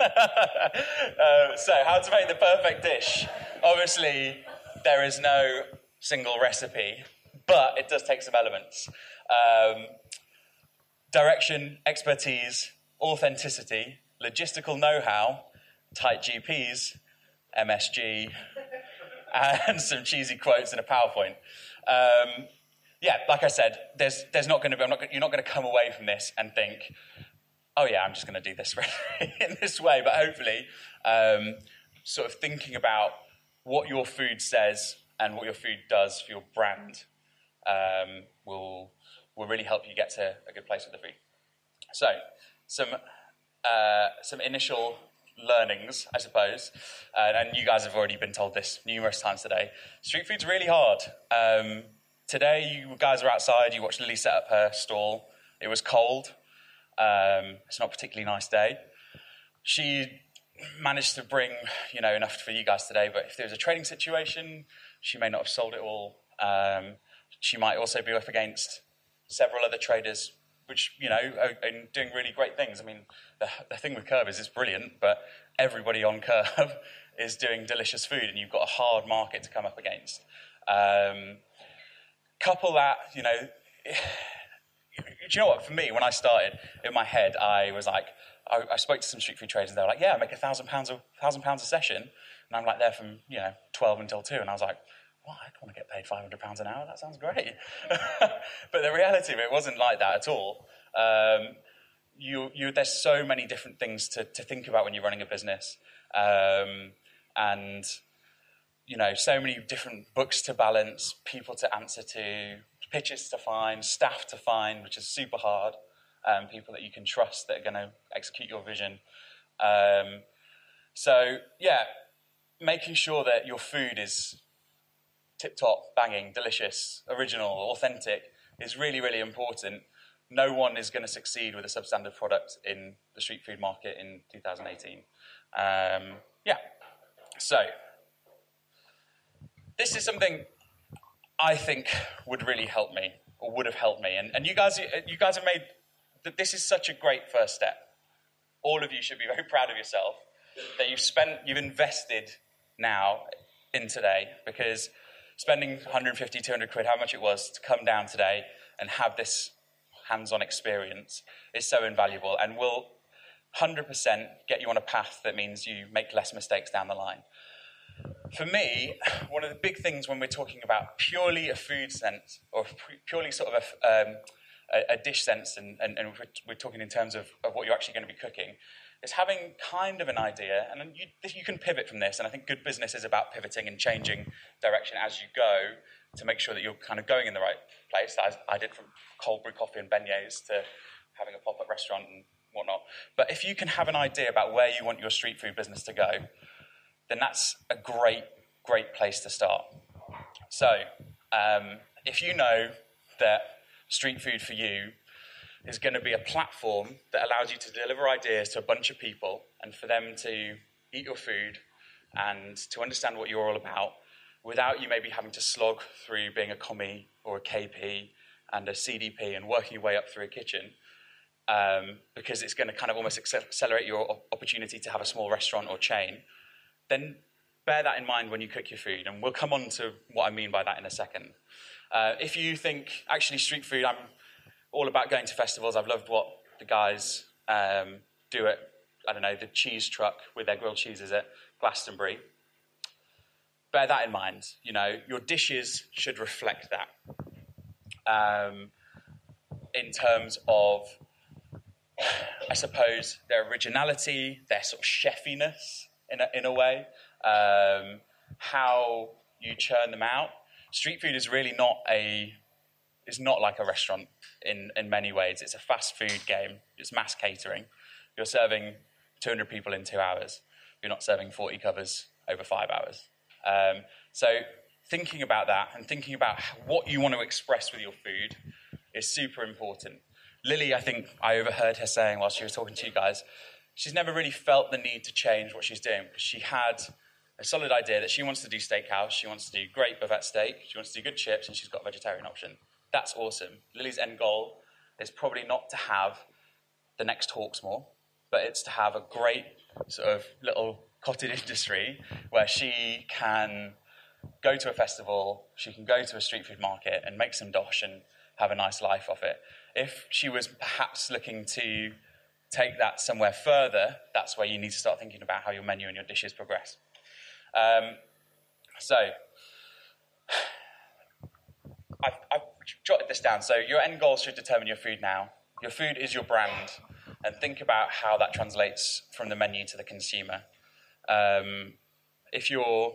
uh, so, how to make the perfect dish? Obviously, there is no single recipe, but it does take some elements. Um, direction, expertise, authenticity, logistical know-how, tight GPs, MSG, and some cheesy quotes in a PowerPoint. Um, yeah, like I said, there's, there's not going to be, not, you're not going to come away from this and think, oh yeah, I'm just going to do this in this way. But hopefully, um, sort of thinking about what your food says and what your food does for your brand um, will will really help you get to a good place with the food. So, some uh, some initial learnings, I suppose, uh, and you guys have already been told this numerous times today. Street food's really hard. Um, today, you guys are outside. You watched Lily set up her stall. It was cold. Um, it's not a particularly nice day. She managed to bring, you know, enough for you guys today. But if there was a trading situation, she may not have sold it all. Um, she might also be up against several other traders, which you know are, are doing really great things. I mean, the, the thing with KERB is it's brilliant, but everybody on KERB is doing delicious food, and you've got a hard market to come up against. Um, couple that, you know you know what? For me, when I started, in my head, I was like, I, I spoke to some street food traders, and they were like, "Yeah, I make a thousand pounds a thousand pounds a session," and I'm like there from you know twelve until two, and I was like, "Well, I want to get paid five hundred pounds an hour. That sounds great." but the reality of it wasn't like that at all. Um, you, you, there's so many different things to, to think about when you're running a business, um, and you know, so many different books to balance, people to answer to, pitches to find, staff to find, which is super hard, um, people that you can trust that are going to execute your vision. Um, so, yeah, making sure that your food is tip top, banging, delicious, original, authentic is really, really important. No one is going to succeed with a substandard product in the street food market in 2018. Um, yeah, so this is something I think would really help me, or would have helped me. And, and you guys, you guys have made that this is such a great first step. All of you should be very proud of yourself that you've spent, you've invested now in today because spending 150, 200 quid, how much it was to come down today and have this hands-on experience is so invaluable and will 100% get you on a path that means you make less mistakes down the line for me, one of the big things when we're talking about purely a food sense or purely sort of a, um, a, a dish sense, and, and, and, we're talking in terms of, of what you're actually going to be cooking, is having kind of an idea, and you, you can pivot from this. And I think good business is about pivoting and changing direction as you go to make sure that you're kind of going in the right place. As I did from cold brew coffee and beignets to having a pop up restaurant and whatnot. But if you can have an idea about where you want your street food business to go, then that's a great, great place to start. So, um, if you know that street food for you is going to be a platform that allows you to deliver ideas to a bunch of people and for them to eat your food and to understand what you're all about without you maybe having to slog through being a commis or a KP and a CDP and working your way up through a kitchen. Um, because it's going to kind of almost accelerate your opportunity to have a small restaurant or chain then bear that in mind when you cook your food. And we'll come on to what I mean by that in a second. Uh, if you think, actually, street food, I'm all about going to festivals. I've loved what the guys um, do at, I don't know, the cheese truck with their grilled cheeses at Glastonbury. Bear that in mind. You know, your dishes should reflect that. Um, in terms of, I suppose, their originality, their sort of chefiness, in a, in a way, um, how you churn them out. Street food is really not a is not like a restaurant in, in many ways. It's a fast food game. It's mass catering. You're serving 200 people in two hours. You're not serving 40 covers over five hours. Um, so thinking about that and thinking about what you want to express with your food is super important. Lily, I think I overheard her saying while she was talking to you guys, she's never really felt the need to change what she's doing because she had a solid idea that she wants to do steakhouse, she wants to do great bavette steak, she wants to do good chips, and she's got a vegetarian option. That's awesome. Lily's end goal is probably not to have the next Hawksmoor. but it's to have a great sort of little cottage industry where she can go to a festival, she can go to a street food market and make some dosh and have a nice life off it. If she was perhaps looking to take that somewhere further, that's where you need to start thinking about how your menu and your dishes progress. Um, so, I've, I've jotted this down. So, your end goal should determine your food now. Your food is your brand, and think about how that translates from the menu to the consumer. Um, if you're,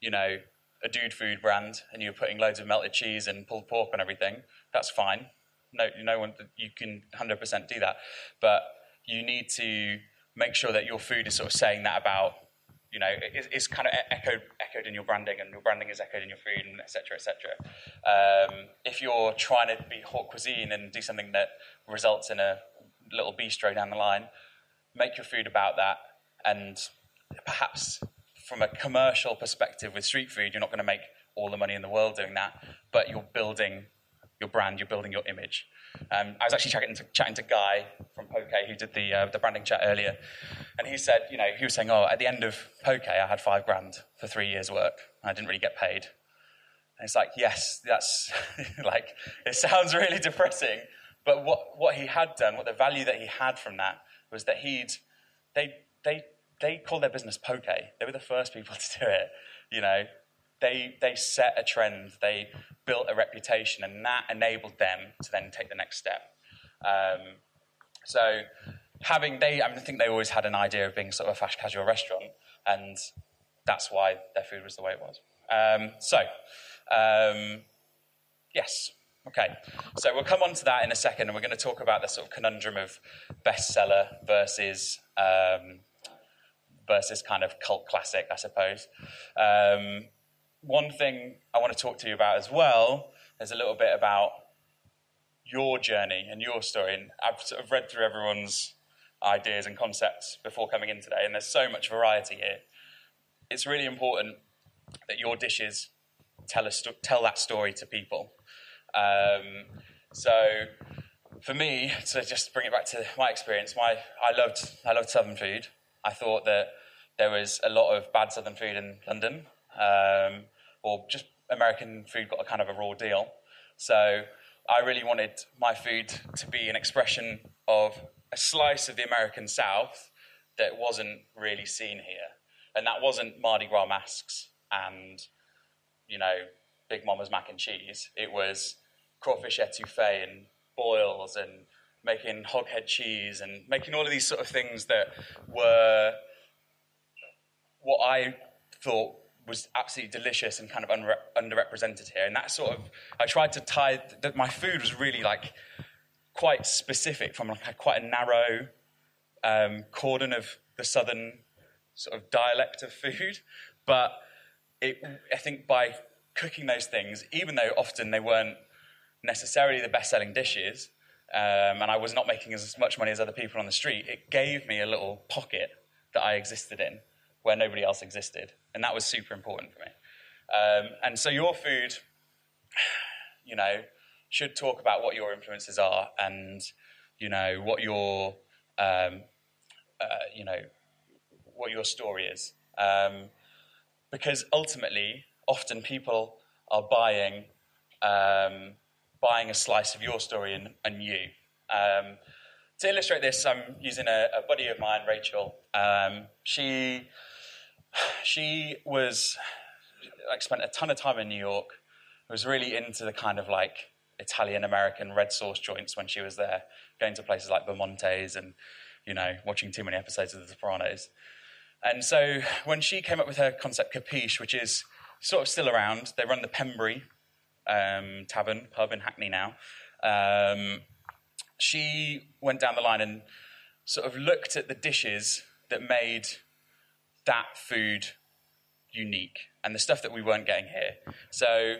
you know, a dude food brand and you're putting loads of melted cheese and pulled pork and everything, that's fine. No, no one, you can 100% do that. But you need to make sure that your food is sort of saying that about, you know, is, is kind of echoed, echoed in your branding and your branding is echoed in your food and et cetera, et cetera. Um, if you're trying to be haute cuisine and do something that results in a little bistro down the line, make your food about that and perhaps from a commercial perspective with street food, you're not going to make all the money in the world doing that, but you're building your brand, you're building your image. Um, I was actually chatting to, chatting to Guy from Poke, who did the, uh, the branding chat earlier, and he said, you know, he was saying, oh, at the end of Poke, I had five grand for three years' work, I didn't really get paid. And it's like, yes, that's like, it sounds really depressing, but what, what he had done, what the value that he had from that was that he'd, they, they they called their business Poke. They were the first people to do it. You know, they they set a trend. They built a reputation, and that enabled them to then take the next step. Um, so having they, I, mean, I think they always had an idea of being sort of a fast casual restaurant, and that's why their food was the way it was. Um, so, um, yes. Okay, so we'll come on to that in a second, and we're going to talk about the sort of conundrum of bestseller versus um, versus kind of cult classic, I suppose. Um, one thing I want to talk to you about as well is a little bit about your journey and your story. And I've sort of read through everyone's ideas and concepts before coming in today, and there's so much variety here. It's really important that your dishes tell, a sto- tell that story to people. Um, so, for me, to just bring it back to my experience, my I loved I loved Southern food. I thought that there was a lot of bad Southern food in London, um, or just American food got a kind of a raw deal. So I really wanted my food to be an expression of a slice of the American South that wasn't really seen here. And that wasn't Mardi Gras masks and, you know, Big Mama's mac and cheese. It was crawfish etouffee and boils and making hoghead cheese and making all of these sort of things that were what I thought was absolutely delicious and kind of unre- underrepresented here. And that sort of, I tried to tie, that my food was really like quite specific from like a, quite a narrow um, cordon of the southern sort of dialect of food. But it, I think by cooking those things, even though often they weren't necessarily the best selling dishes, um, and I was not making as much money as other people on the street, it gave me a little pocket that I existed in where nobody else existed. And that was super important for me. Um, and so your food, you know, should talk about what your influences are and, you know, what your, um, uh, you know, what your story is. Um, because ultimately, often people are buying, um, buying a slice of your story and, and you. Um, to illustrate this, I'm using a, a buddy of mine, Rachel. Um, she she was like spent a ton of time in New York. Was really into the kind of like Italian American red sauce joints when she was there, going to places like Bamonte's and you know watching too many episodes of The Sopranos. And so when she came up with her concept Capiche, which is sort of still around, they run the Pembury um, Tavern pub in Hackney now. Um, she went down the line and sort of looked at the dishes that made that food unique and the stuff that we weren't getting here. So,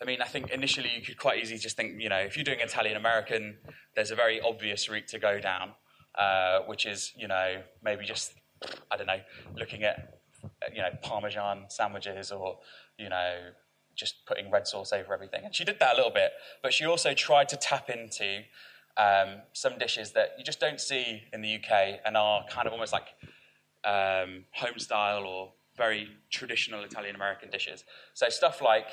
I mean, I think initially you could quite easily just think, you know, if you're doing Italian American, there's a very obvious route to go down, uh, which is, you know, maybe just, I don't know, looking at, you know, Parmesan sandwiches or, you know, just putting red sauce over everything. And she did that a little bit, but she also tried to tap into um, some dishes that you just don't see in the UK and are kind of almost like um, home style or very traditional Italian American dishes. So stuff like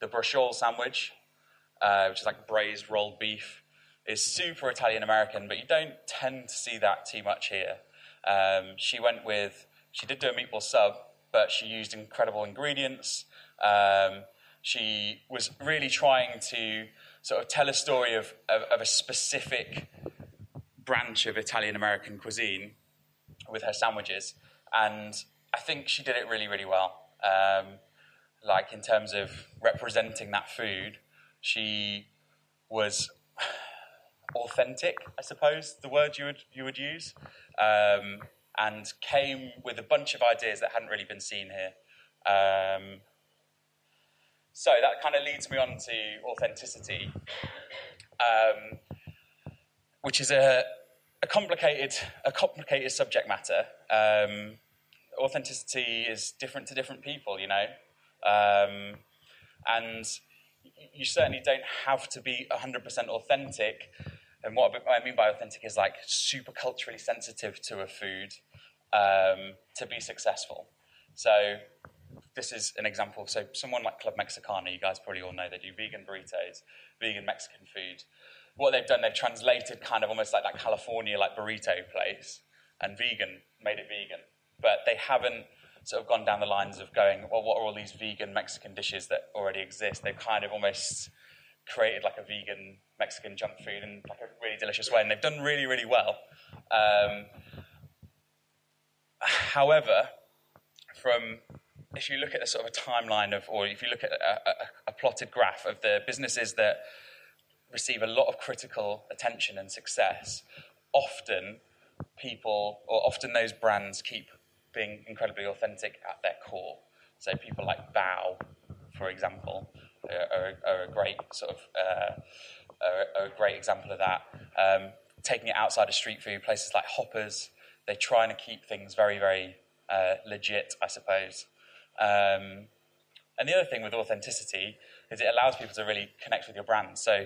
the braciole sandwich, uh, which is like braised rolled beef, is super Italian American, but you don't tend to see that too much here. Um, she went with, she did do a meatball sub, but she used incredible ingredients. Um, she was really trying to sort of tell a story of, of, of a specific branch of Italian American cuisine with her sandwiches. And I think she did it really, really well. Um, like in terms of representing that food, she was authentic, I suppose, the word you would you would use, um, and came with a bunch of ideas that hadn't really been seen here. Um, so that kind of leads me on to authenticity, um, which is a, a, complicated, a complicated subject matter. Um, authenticity is different to different people, you know, um, and you certainly don't have to be 100% authentic. And what I mean by authentic is like super culturally sensitive to a food um, to be successful. So this is an example. So someone like Club Mexicana, you guys probably all know they do vegan burritos, vegan Mexican food. What they've done, they've translated kind of almost like that California like burrito place and vegan, made it vegan. But they haven't sort of gone down the lines of going, well, what are all these vegan Mexican dishes that already exist? They've kind of almost created like a vegan Mexican junk food in like a really delicious way, and they've done really, really well. Um, however, from if you look at a sort of a timeline of, or if you look at a, a, a, plotted graph of the businesses that receive a lot of critical attention and success, often people, or often those brands keep being incredibly authentic at their core. So people like Bao, for example, are, are a great sort of uh, are, are, a great example of that. Um, taking it outside of street food, places like Hoppers, they're trying to keep things very, very uh, legit, I suppose. Um, and the other thing with authenticity is it allows people to really connect with your brand. So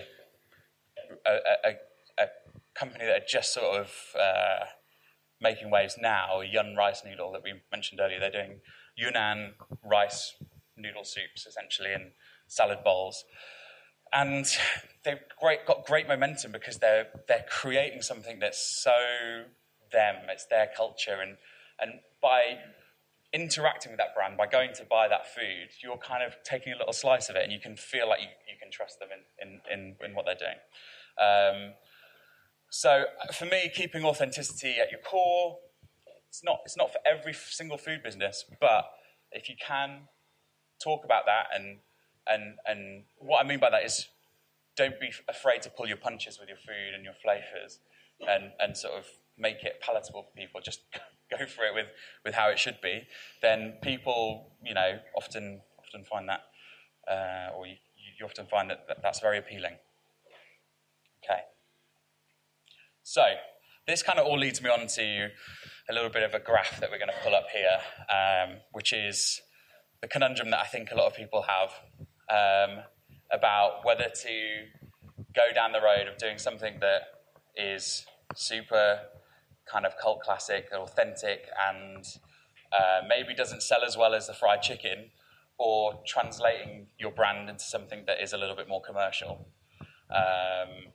a, a, a company that are just sort of uh, making waves now, Yun Rice Noodle that we mentioned earlier, they're doing Yunnan rice noodle soups essentially in salad bowls. And they've great, got great momentum because they're, they're creating something that's so them, it's their culture. And, and by interacting with that brand, by going to buy that food, you're kind of taking a little slice of it and you can feel like you, you can trust them in, in, in, in what they're doing. Um, so for me, keeping authenticity at your core, it's not, it's not for every single food business, but if you can talk about that and, and, and what I mean by that is don't be afraid to pull your punches with your food and your flavors and, and sort of make it palatable for people. Just go for it with, with how it should be, then people, you know, often often find that, uh, or you, you often find that, that that's very appealing. Okay. So this kind of all leads me on to a little bit of a graph that we're going to pull up here, um, which is the conundrum that I think a lot of people have um, about whether to go down the road of doing something that is super kind of cult classic, authentic, and uh, maybe doesn't sell as well as the fried chicken, or translating your brand into something that is a little bit more commercial. Um,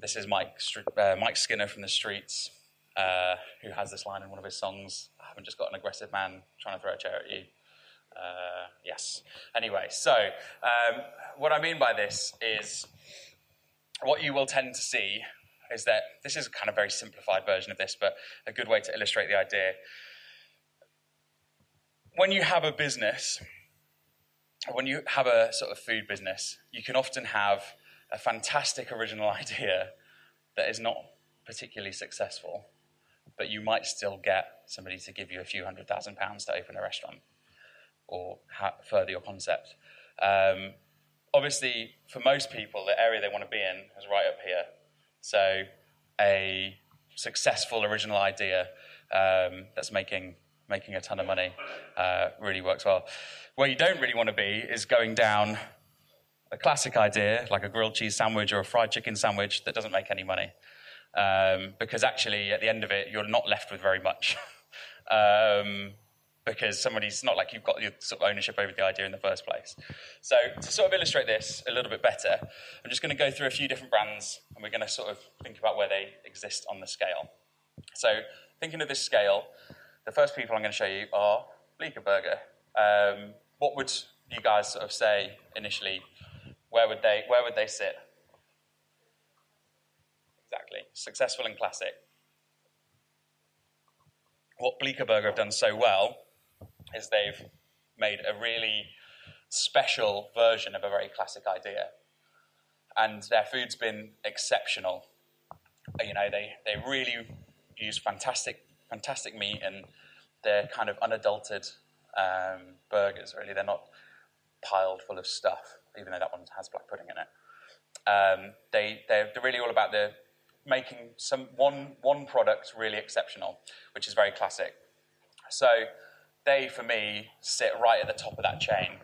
this is Mike, uh, Mike Skinner from the Streets, uh, who has this line in one of his songs I haven't just got an aggressive man trying to throw a chair at you. Uh, yes. Anyway, so um, what I mean by this is what you will tend to see is that this is a kind of very simplified version of this, but a good way to illustrate the idea. When you have a business, when you have a sort of food business, you can often have a fantastic original idea that is not particularly successful, but you might still get somebody to give you a few hundred thousand pounds to open a restaurant or further your concept. Um, obviously, for most people, the area they want to be in is right up here. So a successful original idea um, that's making making a ton of money uh, really works well. Where you don't really want to be is going down a classic idea, like a grilled cheese sandwich or a fried chicken sandwich, that doesn't make any money. Um, because actually, at the end of it, you're not left with very much. um, because somebody's not like you've got your sort of ownership over the idea in the first place. So, to sort of illustrate this a little bit better, I'm just going to go through a few different brands and we're going to sort of think about where they exist on the scale. So, thinking of this scale, the first people I'm going to show you are Bleecker Burger. Um, what would you guys sort of say initially? Where would they where would they sit? Exactly, successful and classic. What Bleecker Burger have done so well is they've made a really special version of a very classic idea, and their food's been exceptional. You know, they they really use fantastic fantastic meat and they're kind of unadulterated um, burgers, really. They're not piled full of stuff, even though that one has black pudding in it. Um, they, they're, really all about the making some one, one product really exceptional, which is very classic. So they, for me, sit right at the top of that chain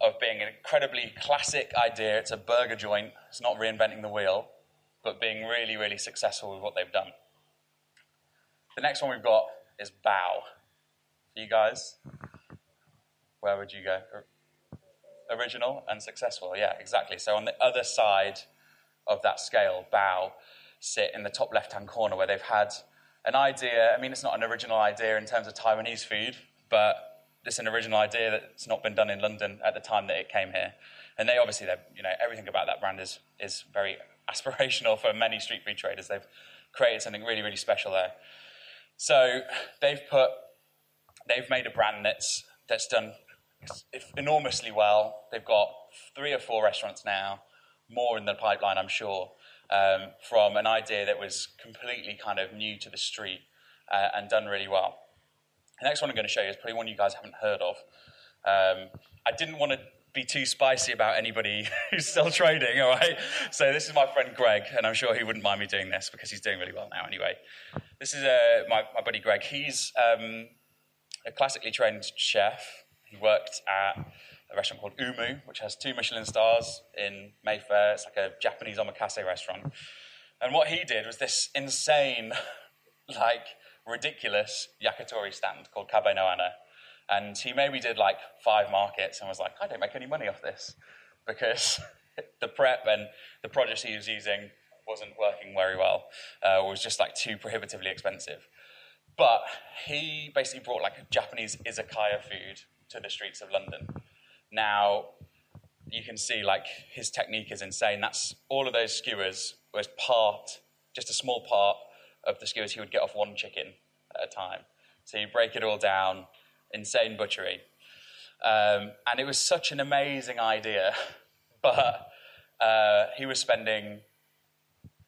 of being an incredibly classic idea. It's a burger joint. It's not reinventing the wheel, but being really, really successful with what they've done. The next one we've got is Bao. You guys, where would you go? Original and successful, yeah, exactly. So on the other side of that scale, Bao, sit in the top left-hand corner where they've had an idea. I mean, it's not an original idea in terms of Taiwanese food, but it's an original idea that's not been done in London at the time that it came here. And they obviously, they you know, everything about that brand is is very aspirational for many street food traders. They've created something really, really special there. So they've put they've made a brand that's that's done enormously well. They've got three or four restaurants now, more in the pipeline, I'm sure, um, from an idea that was completely kind of new to the street uh, and done really well. The next one I'm going to show you is probably one you guys haven't heard of. Um, I didn't want to be too spicy about anybody who's still trading, all right? So this is my friend Greg, and I'm sure he wouldn't mind me doing this because he's doing really well now anyway. This is uh, my, my buddy Greg. He's um, a classically trained chef. He worked at a restaurant called Umu, which has two Michelin stars in Mayfair. It's like a Japanese omakase restaurant. And what he did was this insane, like, ridiculous yakitori stand called Kabe Ana. And he maybe did like five markets and was like, I don't make any money off this because the prep and the produce he was using wasn't working very well, uh, was just like too prohibitively expensive. But he basically brought like Japanese izakaya food to the streets of London. Now, you can see like his technique is insane. That's all of those skewers was part, just a small part of the skewers he would get off one chicken at a time. So you break it all down, insane butchery. Um, and it was such an amazing idea, but uh, he was spending,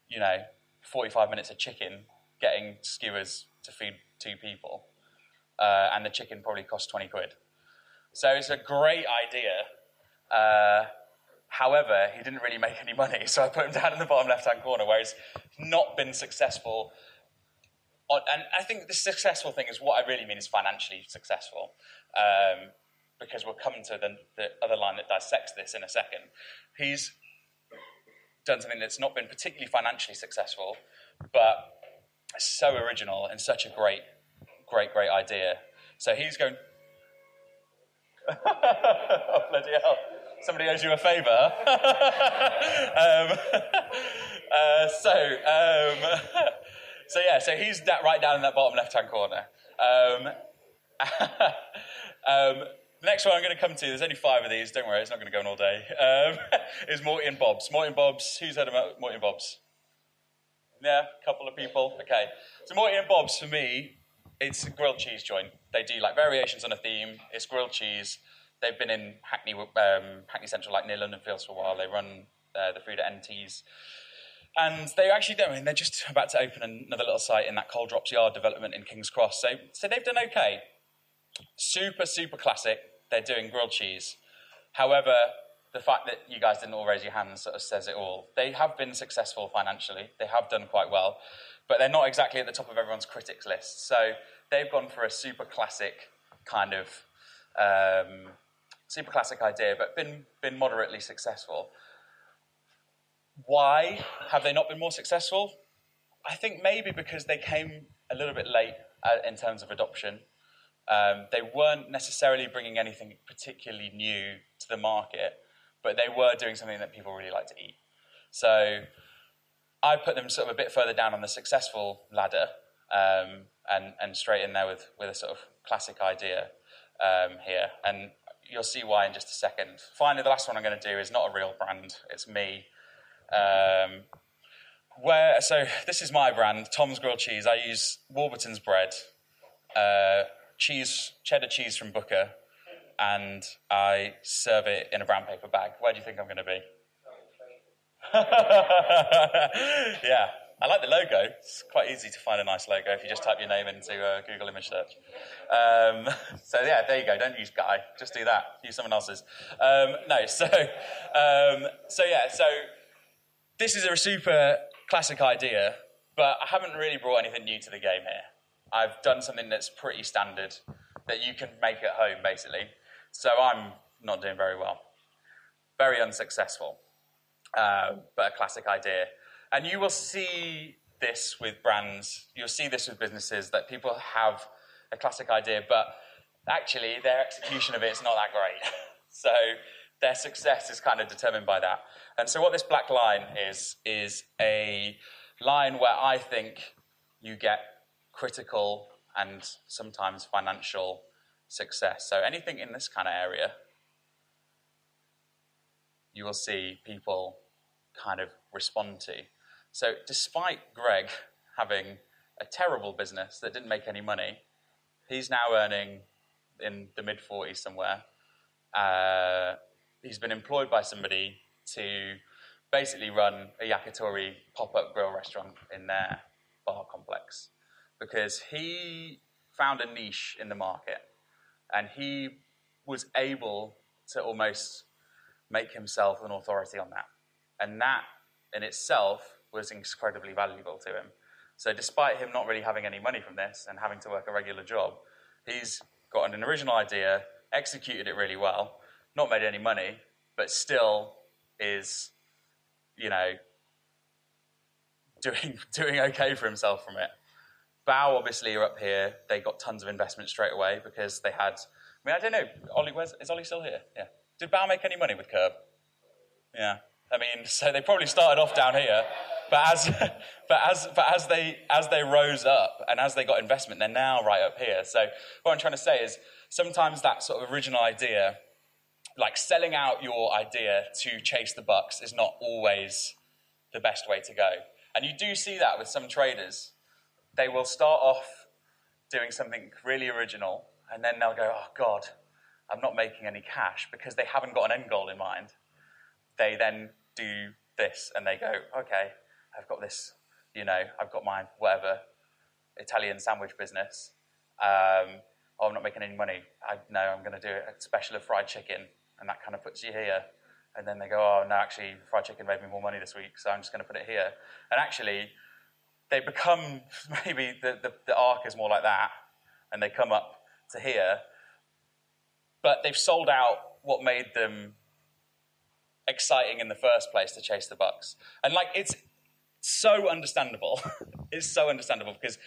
you know, 45 minutes of chicken getting skewers to feed two people, uh, and the chicken probably cost 20 quid. So it's a great idea. Uh, however, he didn't really make any money, so I put him down in the bottom left hand corner where he's not been successful and I think the successful thing is what I really mean is financially successful, um, because we'll come to the, the other line that dissects this in a second. He's done something that's not been particularly financially successful, but so original and such a great, great, great idea. So he's going. oh, bloody hell. Somebody owes you a favour. um, uh, so, um, so yeah, so he's that right down in that bottom left-hand corner. Um, um, next one I'm going to come to, there's only five of these, don't worry, it's not going to go on all day, um, is Morty and Bob's. Morty and Bob's, who's heard about Morty and Bob's? Yeah, a couple of people. Okay. So Morty and Bob's, for me, it's a grilled cheese joint. They do like variations on a theme. It's grilled cheese. They've been in Hackney, um, Hackney Central, like near London Fields for a while. They run uh, the food at NT's. And they actually. I mean, they're just about to open another little site in that Coal Drops Yard development in King's Cross. So, so they've done okay. Super, super classic. They're doing grilled cheese. However, the fact that you guys didn't all raise your hands sort of says it all. They have been successful financially. They have done quite well, but they're not exactly at the top of everyone's critics list. So they've gone for a super classic kind of um, super classic idea, but been, been moderately successful. Why have they not been more successful? I think maybe because they came a little bit late uh, in terms of adoption. Um, they weren't necessarily bringing anything particularly new to the market, but they were doing something that people really like to eat. So I put them sort of a bit further down on the successful ladder um, and, and straight in there with, with a sort of classic idea um, here. And you'll see why in just a second. Finally, the last one I'm going to do is not a real brand, it's me. Um, where so this is my brand, Tom's Grilled Cheese. I use Warburton's bread, uh, cheese, cheddar cheese from Booker, and I serve it in a brown paper bag. Where do you think I'm going to be? yeah, I like the logo. It's quite easy to find a nice logo if you just type your name into Google image search. Um, so yeah, there you go. Don't use Guy. Just do that. Use someone else's. Um, no, so um, so yeah, so this is a super classic idea, but I haven't really brought anything new to the game here. I've done something that's pretty standard that you can make at home, basically. So I'm not doing very well. Very unsuccessful, uh, but a classic idea. And you will see this with brands, you'll see this with businesses that people have a classic idea, but actually their execution of it is not that great. so their success is kind of determined by that. And so what this black line is, is a line where I think you get critical and sometimes financial success. So anything in this kind of area, you will see people kind of respond to. So despite Greg having a terrible business that didn't make any money, he's now earning in the mid 40s somewhere. Uh, he's been employed by somebody to basically run a yakitori pop-up grill restaurant in their bar complex because he found a niche in the market and he was able to almost make himself an authority on that. And that in itself was incredibly valuable to him. So, despite him not really having any money from this and having to work a regular job, he's got an original idea, executed it really well, not made any money, but still is, you know, doing, doing okay for himself from it. Bao obviously are up here. They got tons of investment straight away because they had. I mean, I don't know. Ollie, where's, is Ollie still here? Yeah. Did Bao make any money with KERB? Yeah. I mean, so they probably started off down here, but as, but as, but as they, as they rose up and as they got investment, they're now right up here. So what I'm trying to say is sometimes that sort of original idea, like selling out your idea to chase the bucks, is not always the best way to go. And you do see that with some traders they will start off doing something really original, and then they'll go, oh God, I'm not making any cash because they haven't got an end goal in mind. They then do this and they go, okay, I've got this, you know, I've got my whatever Italian sandwich business. Um, oh, I'm not making any money. I know I'm going to do a special of fried chicken, and that kind of puts you here. And then they go, oh, no, actually, fried chicken made me more money this week, so I'm just going to put it here. And actually, they become maybe the, the, the arc is more like that, and they come up to here, but they've sold out what made them exciting in the first place to chase the bucks. And like it's so understandable. it's so understandable because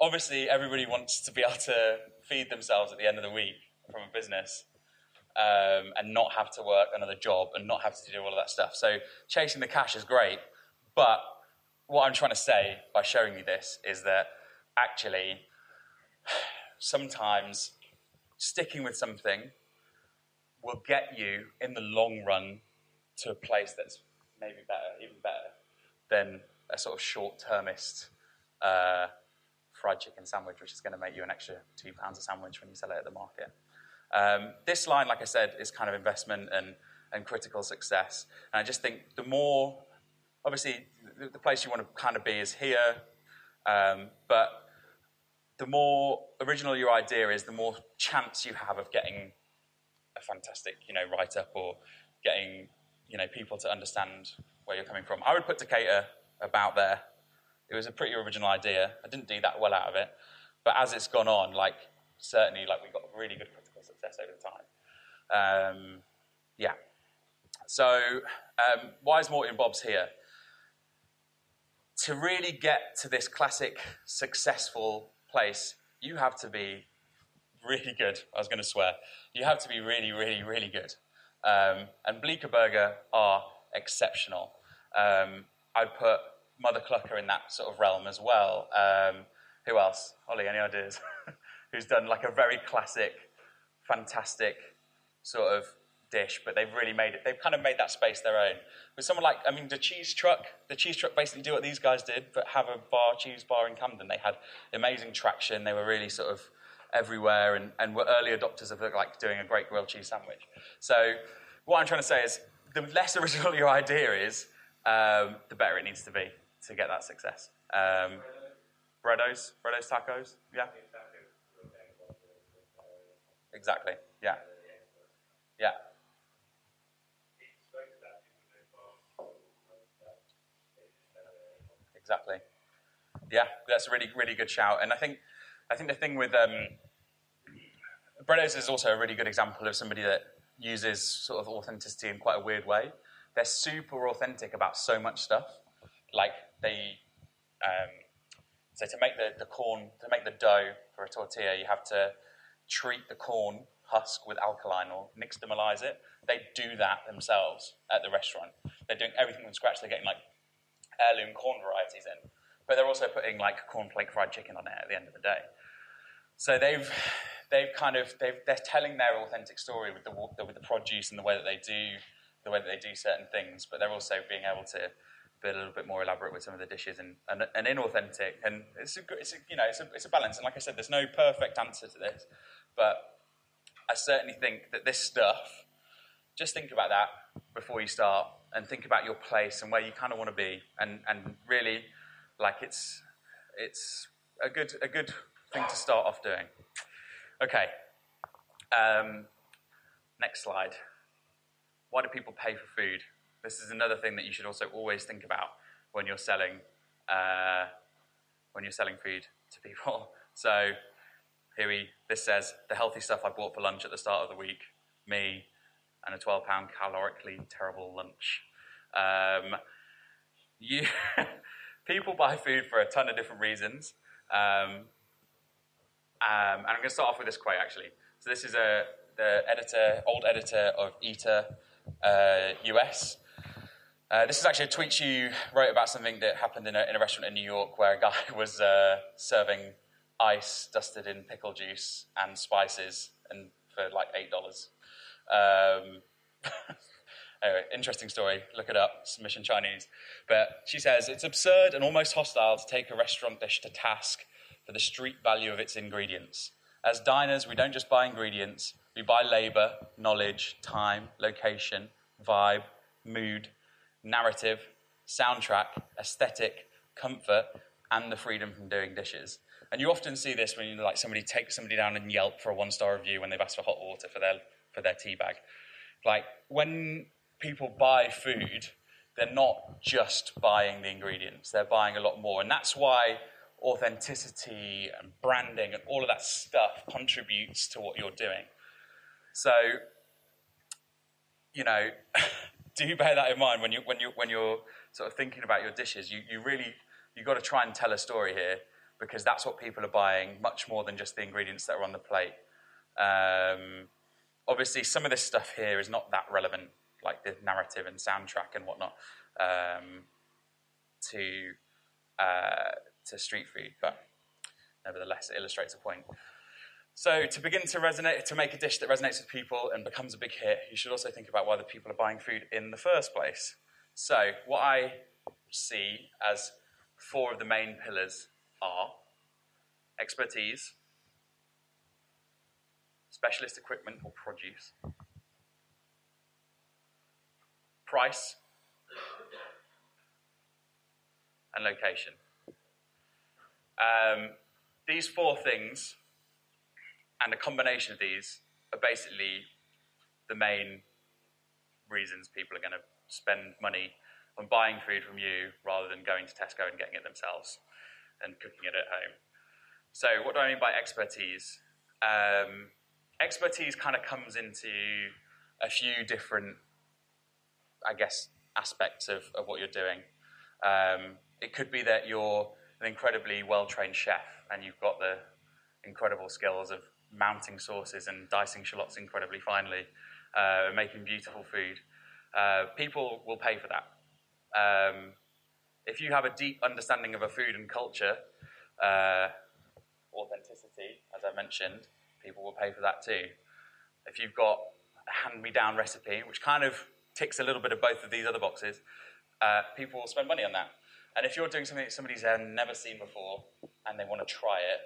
obviously everybody wants to be able to feed themselves at the end of the week from a business um, and not have to work another job and not have to do all of that stuff. So chasing the cash is great, but what I'm trying to say by showing you this is that actually, sometimes sticking with something will get you in the long run to a place that's maybe better, even better than a sort of short termist uh, fried chicken sandwich, which is going to make you an extra two pounds a sandwich when you sell it at the market. Um, this line, like I said, is kind of investment and, and critical success. And I just think the more, obviously, the, place you want to kind of be is here. Um, but the more original your idea is, the more chance you have of getting a fantastic, you know, write up or getting, you know, people to understand where you're coming from. I would put Decatur about there. It was a pretty original idea. I didn't do that well out of it, but as it's gone on, like certainly, like we got really good critical success over the time. Um, yeah. So um, why is Morty and Bob's here? To really get to this classic successful place, you have to be really good. I was going to swear. You have to be really, really, really good. Um, and Bleecker Burger are exceptional. Um, I'd put Mother Clucker in that sort of realm as well. Um, who else? Ollie, any ideas? Who's done like a very classic, fantastic sort of dish, but they've really made it, they've kind of made that space their own. With someone like, I mean, the cheese truck, the cheese truck basically do what these guys did, but have a bar, cheese bar in Camden. They had amazing traction, they were really sort of everywhere and, and were early adopters of like doing a great grilled cheese sandwich. So what I'm trying to say is the less original your idea is, um, the better it needs to be to get that success. Um, Breddos, Breddos tacos, yeah. Exactly, yeah. Yeah. Exactly. Yeah, that's a really, really good shout. And I think, I think the thing with um, Breddos is also a really good example of somebody that uses sort of authenticity in quite a weird way. They're super authentic about so much stuff. Like they, um, so to make the, the corn, to make the dough for a tortilla, you have to treat the corn husk with alkaline or nixtamalize it. They do that themselves at the restaurant. They're doing everything from scratch. They're getting like heirloom corn varieties in, but they're also putting like cornflake fried chicken on it at the end of the day. So they've they've kind of they've, they're telling their authentic story with the with the produce and the way that they do the way that they do certain things, but they're also being able to be a little bit more elaborate with some of the dishes and, and, and inauthentic. And it's a, it's a, you know it's a, it's a balance. And like I said, there's no perfect answer to this, but I certainly think that this stuff. Just think about that before you start, and think about your place and where you kind of want to be, and and really, like it's it's a good a good thing to start off doing. Okay. Um, next slide. Why do people pay for food? This is another thing that you should also always think about when you're selling uh, when you're selling food to people. So here we this says the healthy stuff I bought for lunch at the start of the week, me, and a 12 pound calorically terrible lunch. Um, you people buy food for a ton of different reasons. Um, um, and I'm going to start off with this quote actually. So this is a the editor, old editor of Eater uh, US. Uh, this is actually a tweet you wrote about something that happened in a, in a restaurant in New York where a guy was uh, serving ice dusted in pickle juice and spices and for like eight dollars. Um, anyway, interesting story. Look it up. Submission Chinese. But she says it's absurd and almost hostile to take a restaurant dish to task for the street value of its ingredients. As diners, we don't just buy ingredients, we buy labor, knowledge, time, location, vibe, mood, narrative, soundtrack, aesthetic, comfort, and the freedom from doing dishes. And you often see this when you like somebody takes somebody down and Yelp for a one star review when they've asked for hot water for their for their tea bag. Like when people buy food, they're not just buying the ingredients; they're buying a lot more, and that's why authenticity and branding and all of that stuff contributes to what you're doing. So, you know, do bear that in mind when you when you when you're sort of thinking about your dishes. You you really you've got to try and tell a story here because that's what people are buying much more than just the ingredients that are on the plate. Um, obviously, some of this stuff here is not that relevant, like the narrative and soundtrack and whatnot, um, to uh, to street food, but nevertheless, it illustrates a point. So, to begin to resonate, to make a dish that resonates with people and becomes a big hit, you should also think about why the people are buying food in the first place. So, what I see as four of the main pillars are expertise, specialist equipment or produce, price, and location. Um, these four things and a combination of these are basically the main reasons people are going to spend money on buying food from you rather than going to Tesco and getting it themselves and cooking it at home. So, what do I mean by expertise? Um, expertise kind of comes into a few different, I guess, aspects of, of what you're doing. Um, it could be that you're an incredibly well trained chef and you've got the incredible skills of mounting sauces and dicing shallots incredibly finely, uh, and making beautiful food. Uh, people will pay for that. Um, if you have a deep understanding of a food and culture, uh, authenticity, as I mentioned, people will pay for that too. If you've got a hand me down recipe, which kind of ticks a little bit of both of these other boxes, uh, people will spend money on that. And if you're doing something that somebody's uh, never seen before and they want to try it,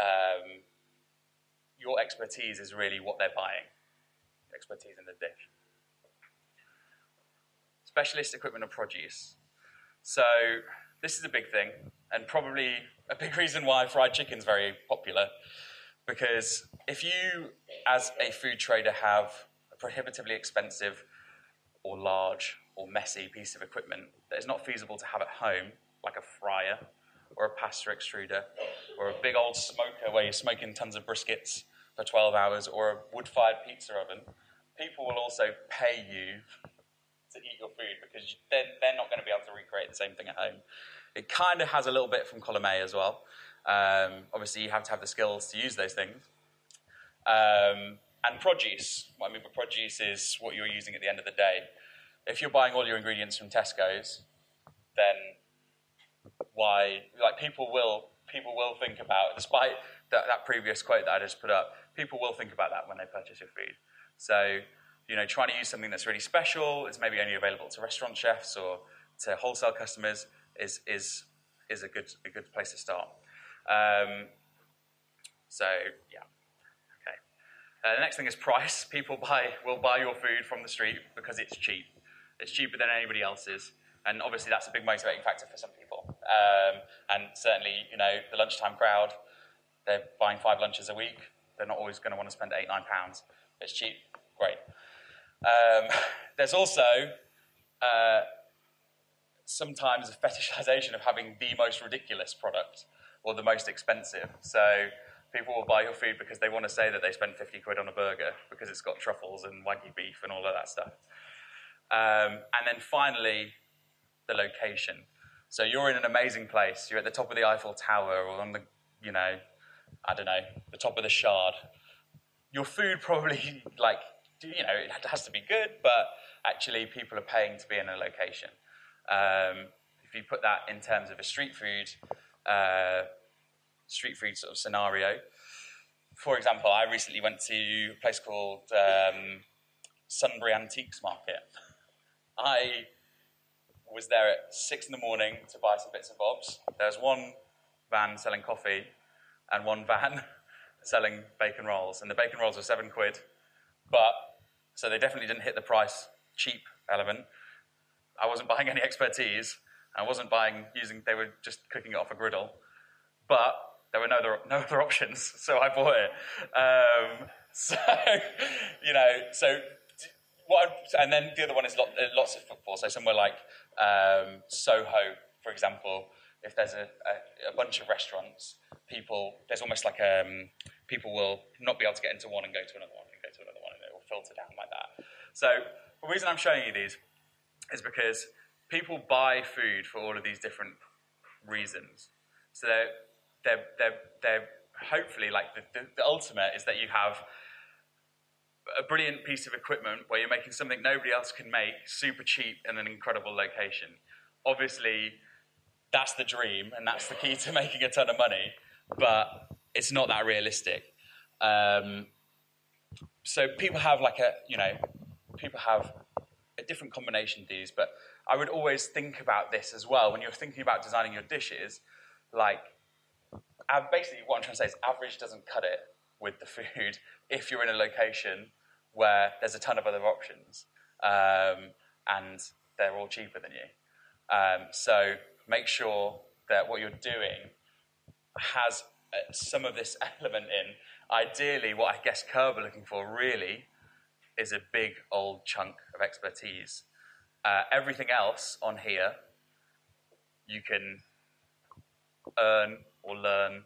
um, your expertise is really what they're buying expertise in the dish. Specialist equipment and produce. So, this is a big thing, and probably a big reason why fried chicken is very popular. Because if you, as a food trader, have a prohibitively expensive or large or messy piece of equipment that is not feasible to have at home, like a fryer or a pasta extruder or a big old smoker where you're smoking tons of briskets for 12 hours or a wood fired pizza oven, people will also pay you to eat your food because they're, they're not going to be able to recreate the same thing at home. It kind of has a little bit from column A as well. Um, obviously, you have to have the skills to use those things. Um, and produce. What I mean by produce is what you're using at the end of the day. If you're buying all your ingredients from Tesco's, then why? Like people will people will think about, despite that, that previous quote that I just put up, people will think about that when they purchase your food. So, you know, trying to use something that's really special, is maybe only available to restaurant chefs or to wholesale customers, is is is a good a good place to start. Um, so yeah, okay. Uh, the next thing is price. People buy will buy your food from the street because it's cheap. It's cheaper than anybody else's, and obviously that's a big motivating factor for some people. Um, and certainly, you know, the lunchtime crowd, they're buying five lunches a week. They're not always going to want to spend eight nine pounds. It's cheap, great. Um, there's also uh, sometimes a fetishization of having the most ridiculous product or the most expensive. So people will buy your food because they want to say that they spent 50 quid on a burger because it's got truffles and wagyu beef and all of that stuff. Um, and then finally, the location. So you're in an amazing place. You're at the top of the Eiffel Tower or on the, you know, I don't know, the top of the Shard. Your food probably, like, you know, it has to be good, but actually people are paying to be in a location. Um, if you put that in terms of a street food, uh, street food sort of scenario, for example, I recently went to a place called um, Sunbury Antiques Market. I was there at six in the morning to buy some bits and bobs. There was one van selling coffee and one van selling bacon rolls, and the bacon rolls were seven quid. But so they definitely didn't hit the price cheap element. I wasn't buying any expertise. I wasn't buying using. They were just cooking it off a griddle, but there were no other, no other options, so I bought it. Um, so you know, so what? I, and then the other one is lot, uh, lots of footfall. So somewhere like um, Soho, for example, if there's a, a, a, bunch of restaurants, people there's almost like um, people will not be able to get into one and go to another one and go to another one, and it will filter down like that. So the reason I'm showing you these is because people buy food for all of these different reasons. So they're they're they're, they're hopefully like the, the, the ultimate is that you have a brilliant piece of equipment where you're making something nobody else can make super cheap in an incredible location. Obviously, that's the dream and that's the key to making a ton of money, but it's not that realistic. Um, so people have like a, you know, people have a different combination of these, but I would always think about this as well when you're thinking about designing your dishes. Like, basically, what I'm trying to say is average doesn't cut it with the food if you're in a location where there's a ton of other options um, and they're all cheaper than you. Um, so make sure that what you're doing has uh, some of this element in. Ideally, what I guess KERB are looking for really is a big old chunk of expertise. Uh, everything else on here, you can earn or learn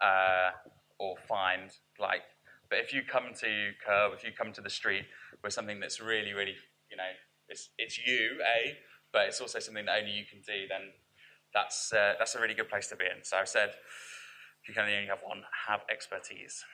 uh, or find. Like But if you come to KERB, if you come to the street with something that's really, really, you know, it's, it's you, A, but it's also something that only you can do, then that's, uh, that's a really good place to be in. So I said, if you can only have one, have expertise.